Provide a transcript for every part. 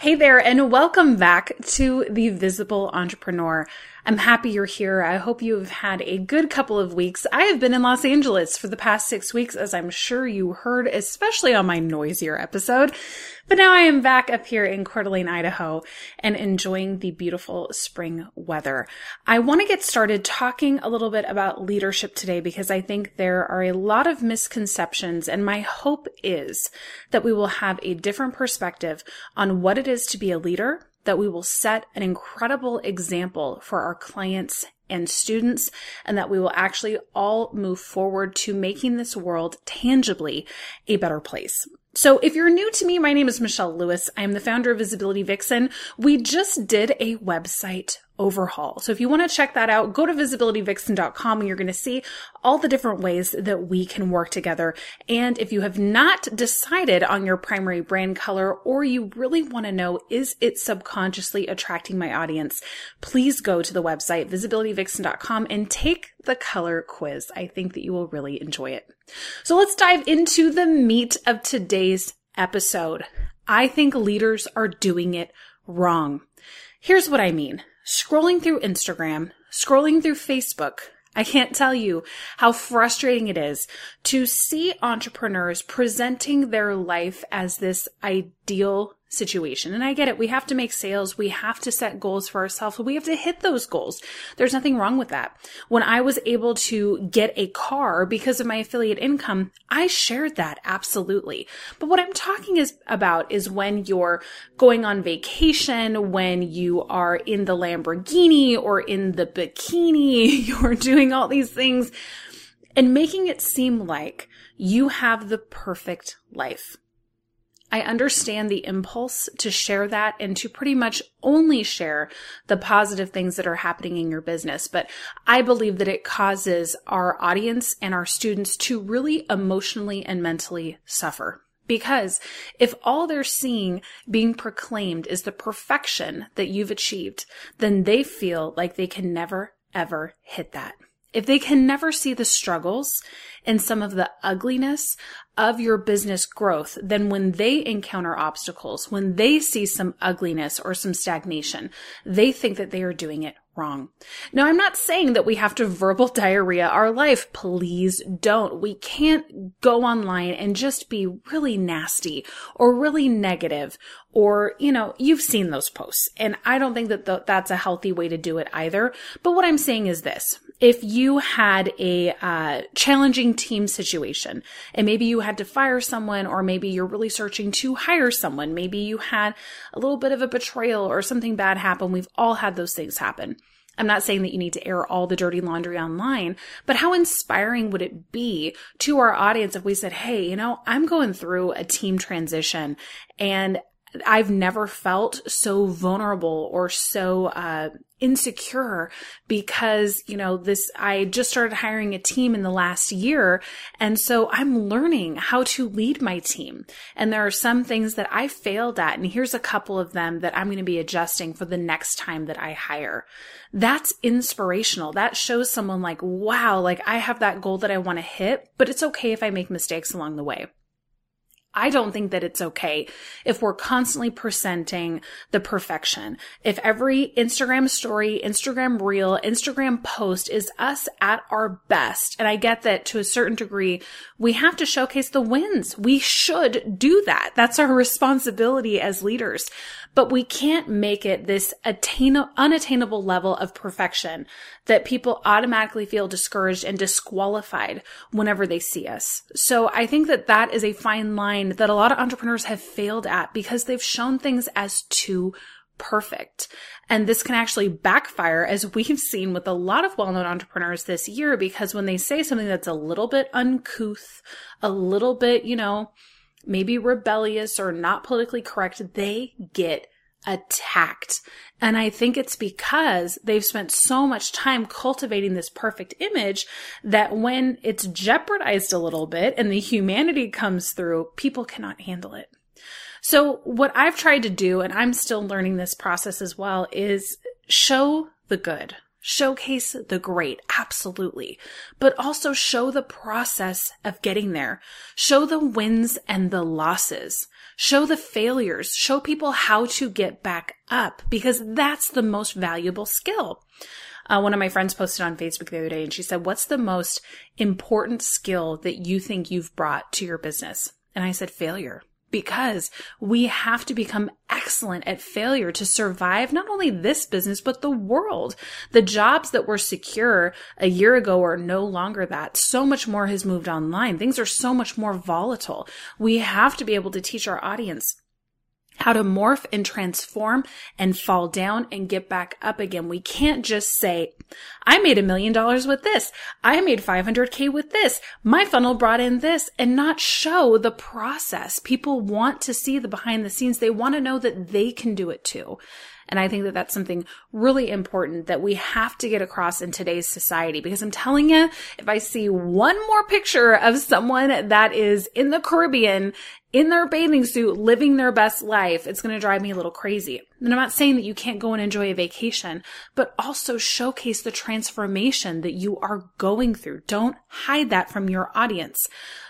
Hey there, and welcome back to The Visible Entrepreneur. I'm happy you're here. I hope you've had a good couple of weeks. I have been in Los Angeles for the past six weeks, as I'm sure you heard, especially on my noisier episode. But now I am back up here in Coeur d'Alene, Idaho, and enjoying the beautiful spring weather. I want to get started talking a little bit about leadership today because I think there are a lot of misconceptions, and my hope is that we will have a different perspective on what it is to be a leader that we will set an incredible example for our clients and students, and that we will actually all move forward to making this world tangibly a better place. So if you're new to me, my name is Michelle Lewis. I am the founder of Visibility Vixen. We just did a website overhaul. So if you want to check that out, go to visibilityvixen.com and you're going to see all the different ways that we can work together. And if you have not decided on your primary brand color or you really want to know, is it subconsciously attracting my audience? Please go to the website, visibilityvixen.com and take the color quiz. I think that you will really enjoy it. So let's dive into the meat of today's episode. I think leaders are doing it wrong. Here's what I mean. Scrolling through Instagram, scrolling through Facebook, I can't tell you how frustrating it is to see entrepreneurs presenting their life as this ideal situation. And I get it. We have to make sales. We have to set goals for ourselves. We have to hit those goals. There's nothing wrong with that. When I was able to get a car because of my affiliate income, I shared that absolutely. But what I'm talking is about is when you're going on vacation, when you are in the Lamborghini or in the bikini, you're doing all these things and making it seem like you have the perfect life. I understand the impulse to share that and to pretty much only share the positive things that are happening in your business. But I believe that it causes our audience and our students to really emotionally and mentally suffer. Because if all they're seeing being proclaimed is the perfection that you've achieved, then they feel like they can never, ever hit that. If they can never see the struggles and some of the ugliness of your business growth, then when they encounter obstacles, when they see some ugliness or some stagnation, they think that they are doing it wrong. Now, I'm not saying that we have to verbal diarrhea our life. Please don't. We can't go online and just be really nasty or really negative or, you know, you've seen those posts. And I don't think that th- that's a healthy way to do it either. But what I'm saying is this. If you had a uh, challenging team situation and maybe you had to fire someone or maybe you're really searching to hire someone, maybe you had a little bit of a betrayal or something bad happen. We've all had those things happen. I'm not saying that you need to air all the dirty laundry online, but how inspiring would it be to our audience if we said, Hey, you know, I'm going through a team transition and I've never felt so vulnerable or so uh, insecure because, you know, this, I just started hiring a team in the last year. And so I'm learning how to lead my team. And there are some things that I failed at. And here's a couple of them that I'm going to be adjusting for the next time that I hire. That's inspirational. That shows someone like, wow, like I have that goal that I want to hit, but it's okay if I make mistakes along the way. I don't think that it's okay if we're constantly presenting the perfection. If every Instagram story, Instagram reel, Instagram post is us at our best, and I get that to a certain degree, we have to showcase the wins. We should do that. That's our responsibility as leaders but we can't make it this attain- unattainable level of perfection that people automatically feel discouraged and disqualified whenever they see us. So I think that that is a fine line that a lot of entrepreneurs have failed at because they've shown things as too perfect. And this can actually backfire as we've seen with a lot of well-known entrepreneurs this year because when they say something that's a little bit uncouth, a little bit, you know, maybe rebellious or not politically correct, they get attacked. And I think it's because they've spent so much time cultivating this perfect image that when it's jeopardized a little bit and the humanity comes through, people cannot handle it. So what I've tried to do, and I'm still learning this process as well, is show the good. Showcase the great, absolutely, but also show the process of getting there. Show the wins and the losses. Show the failures. Show people how to get back up because that's the most valuable skill. Uh, one of my friends posted on Facebook the other day and she said, what's the most important skill that you think you've brought to your business? And I said, failure because we have to become excellent at failure to survive not only this business, but the world. The jobs that were secure a year ago are no longer that. So much more has moved online. Things are so much more volatile. We have to be able to teach our audience how to morph and transform and fall down and get back up again. We can't just say, I made a million dollars with this. I made 500K with this. My funnel brought in this and not show the process. People want to see the behind the scenes. They want to know that they can do it too. And I think that that's something really important that we have to get across in today's society because I'm telling you, if I see one more picture of someone that is in the Caribbean in their bathing suit living their best life, it's going to drive me a little crazy. And I'm not saying that you can't go and enjoy a vacation, but also showcase the transformation that you are going through. Don't hide that from your audience.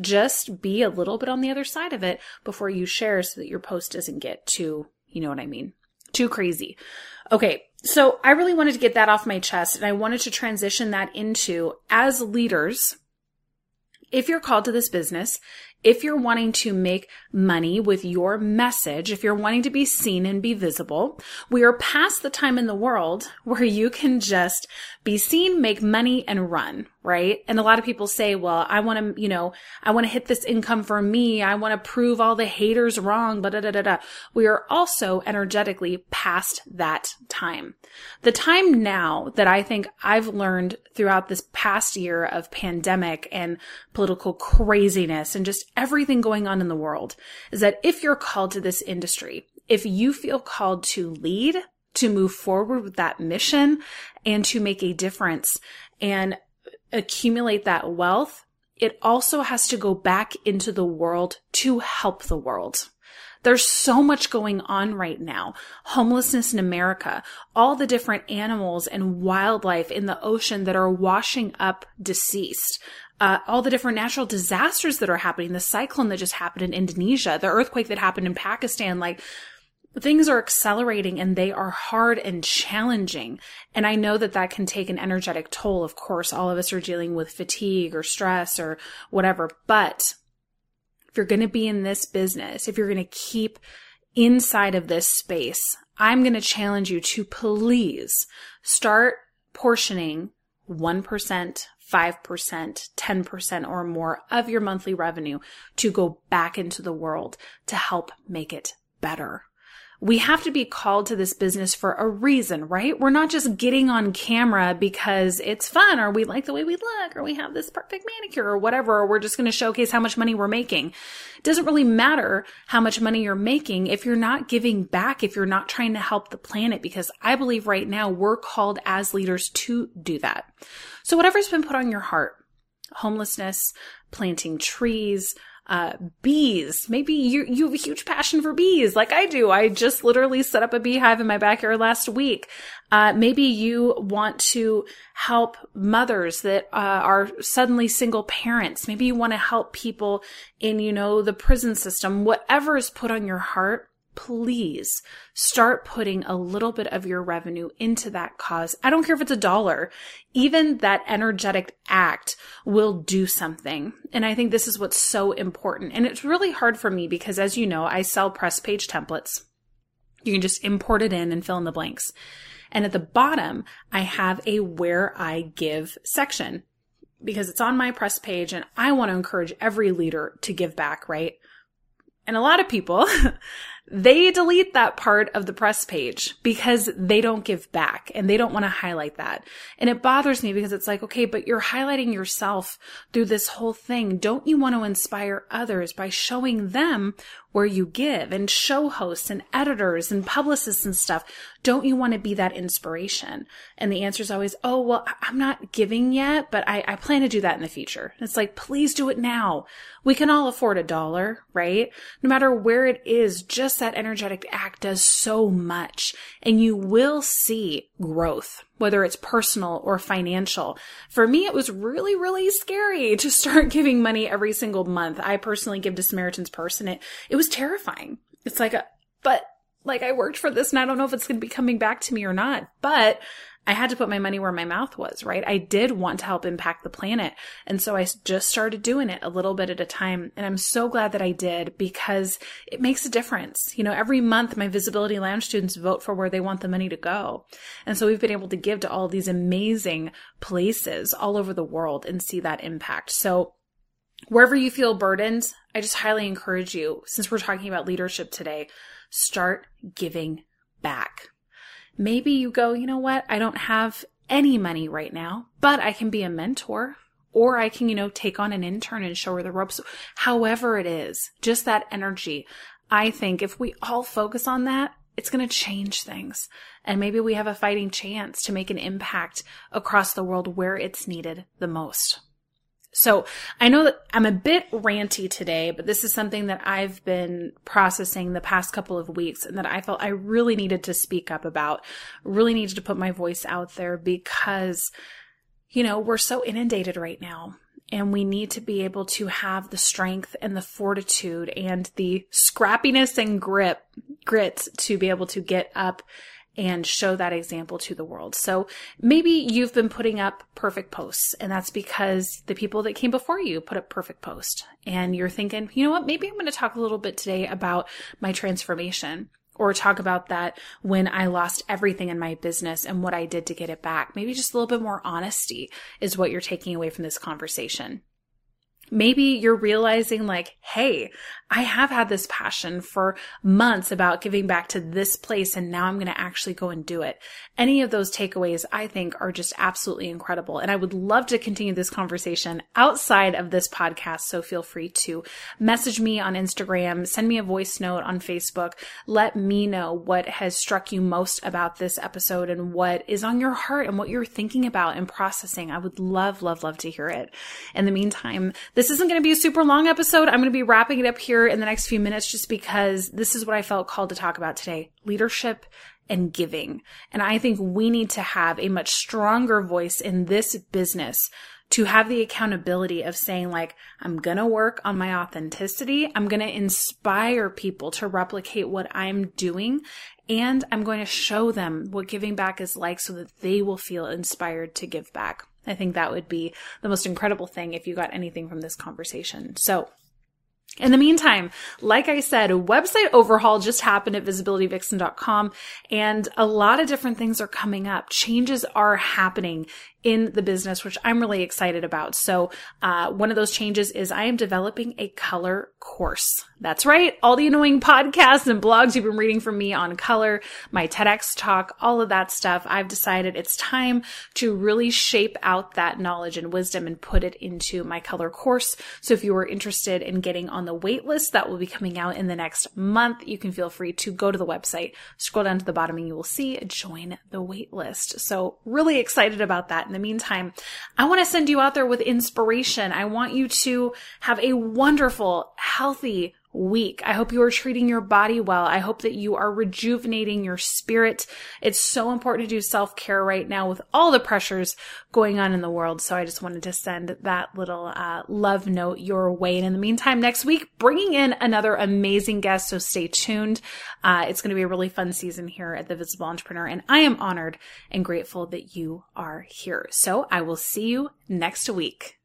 Just be a little bit on the other side of it before you share so that your post doesn't get too, you know what I mean? Too crazy. Okay. So I really wanted to get that off my chest and I wanted to transition that into as leaders, if you're called to this business, if you're wanting to make money with your message, if you're wanting to be seen and be visible, we are past the time in the world where you can just be seen, make money and run, right? And a lot of people say, well, I want to, you know, I want to hit this income for me. I want to prove all the haters wrong, but da da da da. We are also energetically past that time. The time now that I think I've learned throughout this past year of pandemic and political craziness and just everything going on in the world is that if you're called to this industry, if you feel called to lead, to move forward with that mission and to make a difference and accumulate that wealth, it also has to go back into the world to help the world. There's so much going on right now. Homelessness in America, all the different animals and wildlife in the ocean that are washing up deceased. Uh, all the different natural disasters that are happening, the cyclone that just happened in Indonesia, the earthquake that happened in Pakistan, like things are accelerating and they are hard and challenging. And I know that that can take an energetic toll. Of course, all of us are dealing with fatigue or stress or whatever. But if you're going to be in this business, if you're going to keep inside of this space, I'm going to challenge you to please start portioning 1%, 5%, 10% or more of your monthly revenue to go back into the world to help make it better we have to be called to this business for a reason, right? We're not just getting on camera because it's fun or we like the way we look or we have this perfect manicure or whatever, or we're just going to showcase how much money we're making. It doesn't really matter how much money you're making if you're not giving back, if you're not trying to help the planet, because I believe right now we're called as leaders to do that. So whatever's been put on your heart, homelessness, planting trees, uh, bees. Maybe you, you have a huge passion for bees like I do. I just literally set up a beehive in my backyard last week. Uh, maybe you want to help mothers that uh, are suddenly single parents. Maybe you want to help people in, you know, the prison system. Whatever is put on your heart, please start putting a little bit of your revenue into that cause. I don't care if it's a dollar. Even that energetic act will do something. And I think this is what's so important. And it's really hard for me because as you know, I sell press page templates. You can just import it in and fill in the blanks. And at the bottom, I have a where I give section because it's on my press page and I want to encourage every leader to give back, right? And a lot of people, they delete that part of the press page because they don't give back and they don't want to highlight that. And it bothers me because it's like, okay, but you're highlighting yourself through this whole thing. Don't you want to inspire others by showing them where you give and show hosts and editors and publicists and stuff. Don't you want to be that inspiration? And the answer is always, oh, well, I'm not giving yet, but I, I plan to do that in the future. It's like, please do it now. We can all afford a dollar, right? No matter where it is, just that energetic act does so much and you will see growth, whether it's personal or financial. For me, it was really, really scary to start giving money every single month. I personally give to Samaritan's Purse and it, it was terrifying. It's like a, but like I worked for this and I don't know if it's going to be coming back to me or not, but I had to put my money where my mouth was, right? I did want to help impact the planet. And so I just started doing it a little bit at a time. And I'm so glad that I did because it makes a difference. You know, every month my Visibility Lounge students vote for where they want the money to go. And so we've been able to give to all these amazing places all over the world and see that impact. So wherever you feel burdened, I just highly encourage you, since we're talking about leadership today, start giving back. Maybe you go, you know what? I don't have any money right now, but I can be a mentor or I can, you know, take on an intern and show her the ropes. However it is, just that energy. I think if we all focus on that, it's going to change things. And maybe we have a fighting chance to make an impact across the world where it's needed the most. So I know that I'm a bit ranty today, but this is something that I've been processing the past couple of weeks and that I felt I really needed to speak up about, really needed to put my voice out there because, you know, we're so inundated right now and we need to be able to have the strength and the fortitude and the scrappiness and grip, grit to be able to get up and show that example to the world. So maybe you've been putting up perfect posts and that's because the people that came before you put up perfect posts and you're thinking, you know what? Maybe I'm going to talk a little bit today about my transformation or talk about that when I lost everything in my business and what I did to get it back. Maybe just a little bit more honesty is what you're taking away from this conversation. Maybe you're realizing like, Hey, I have had this passion for months about giving back to this place and now I'm going to actually go and do it. Any of those takeaways I think are just absolutely incredible. And I would love to continue this conversation outside of this podcast. So feel free to message me on Instagram, send me a voice note on Facebook. Let me know what has struck you most about this episode and what is on your heart and what you're thinking about and processing. I would love, love, love to hear it. In the meantime, this isn't going to be a super long episode. I'm going to be wrapping it up here in the next few minutes just because this is what I felt called to talk about today leadership and giving. And I think we need to have a much stronger voice in this business to have the accountability of saying like, I'm going to work on my authenticity. I'm going to inspire people to replicate what I'm doing. And I'm going to show them what giving back is like so that they will feel inspired to give back. I think that would be the most incredible thing if you got anything from this conversation. So in the meantime, like I said, a website overhaul just happened at visibilityvixen.com and a lot of different things are coming up. Changes are happening in the business, which I'm really excited about. So, uh, one of those changes is I am developing a color course. That's right. All the annoying podcasts and blogs you've been reading from me on color, my TEDx talk, all of that stuff. I've decided it's time to really shape out that knowledge and wisdom and put it into my color course. So if you are interested in getting on the wait list that will be coming out in the next month, you can feel free to go to the website, scroll down to the bottom and you will see join the wait list. So really excited about that in the meantime, I want to send you out there with inspiration. I want you to have a wonderful, healthy, week. I hope you are treating your body well. I hope that you are rejuvenating your spirit. It's so important to do self care right now with all the pressures going on in the world. So I just wanted to send that little uh, love note your way. And in the meantime, next week, bringing in another amazing guest. So stay tuned. Uh, it's going to be a really fun season here at the Visible Entrepreneur. And I am honored and grateful that you are here. So I will see you next week.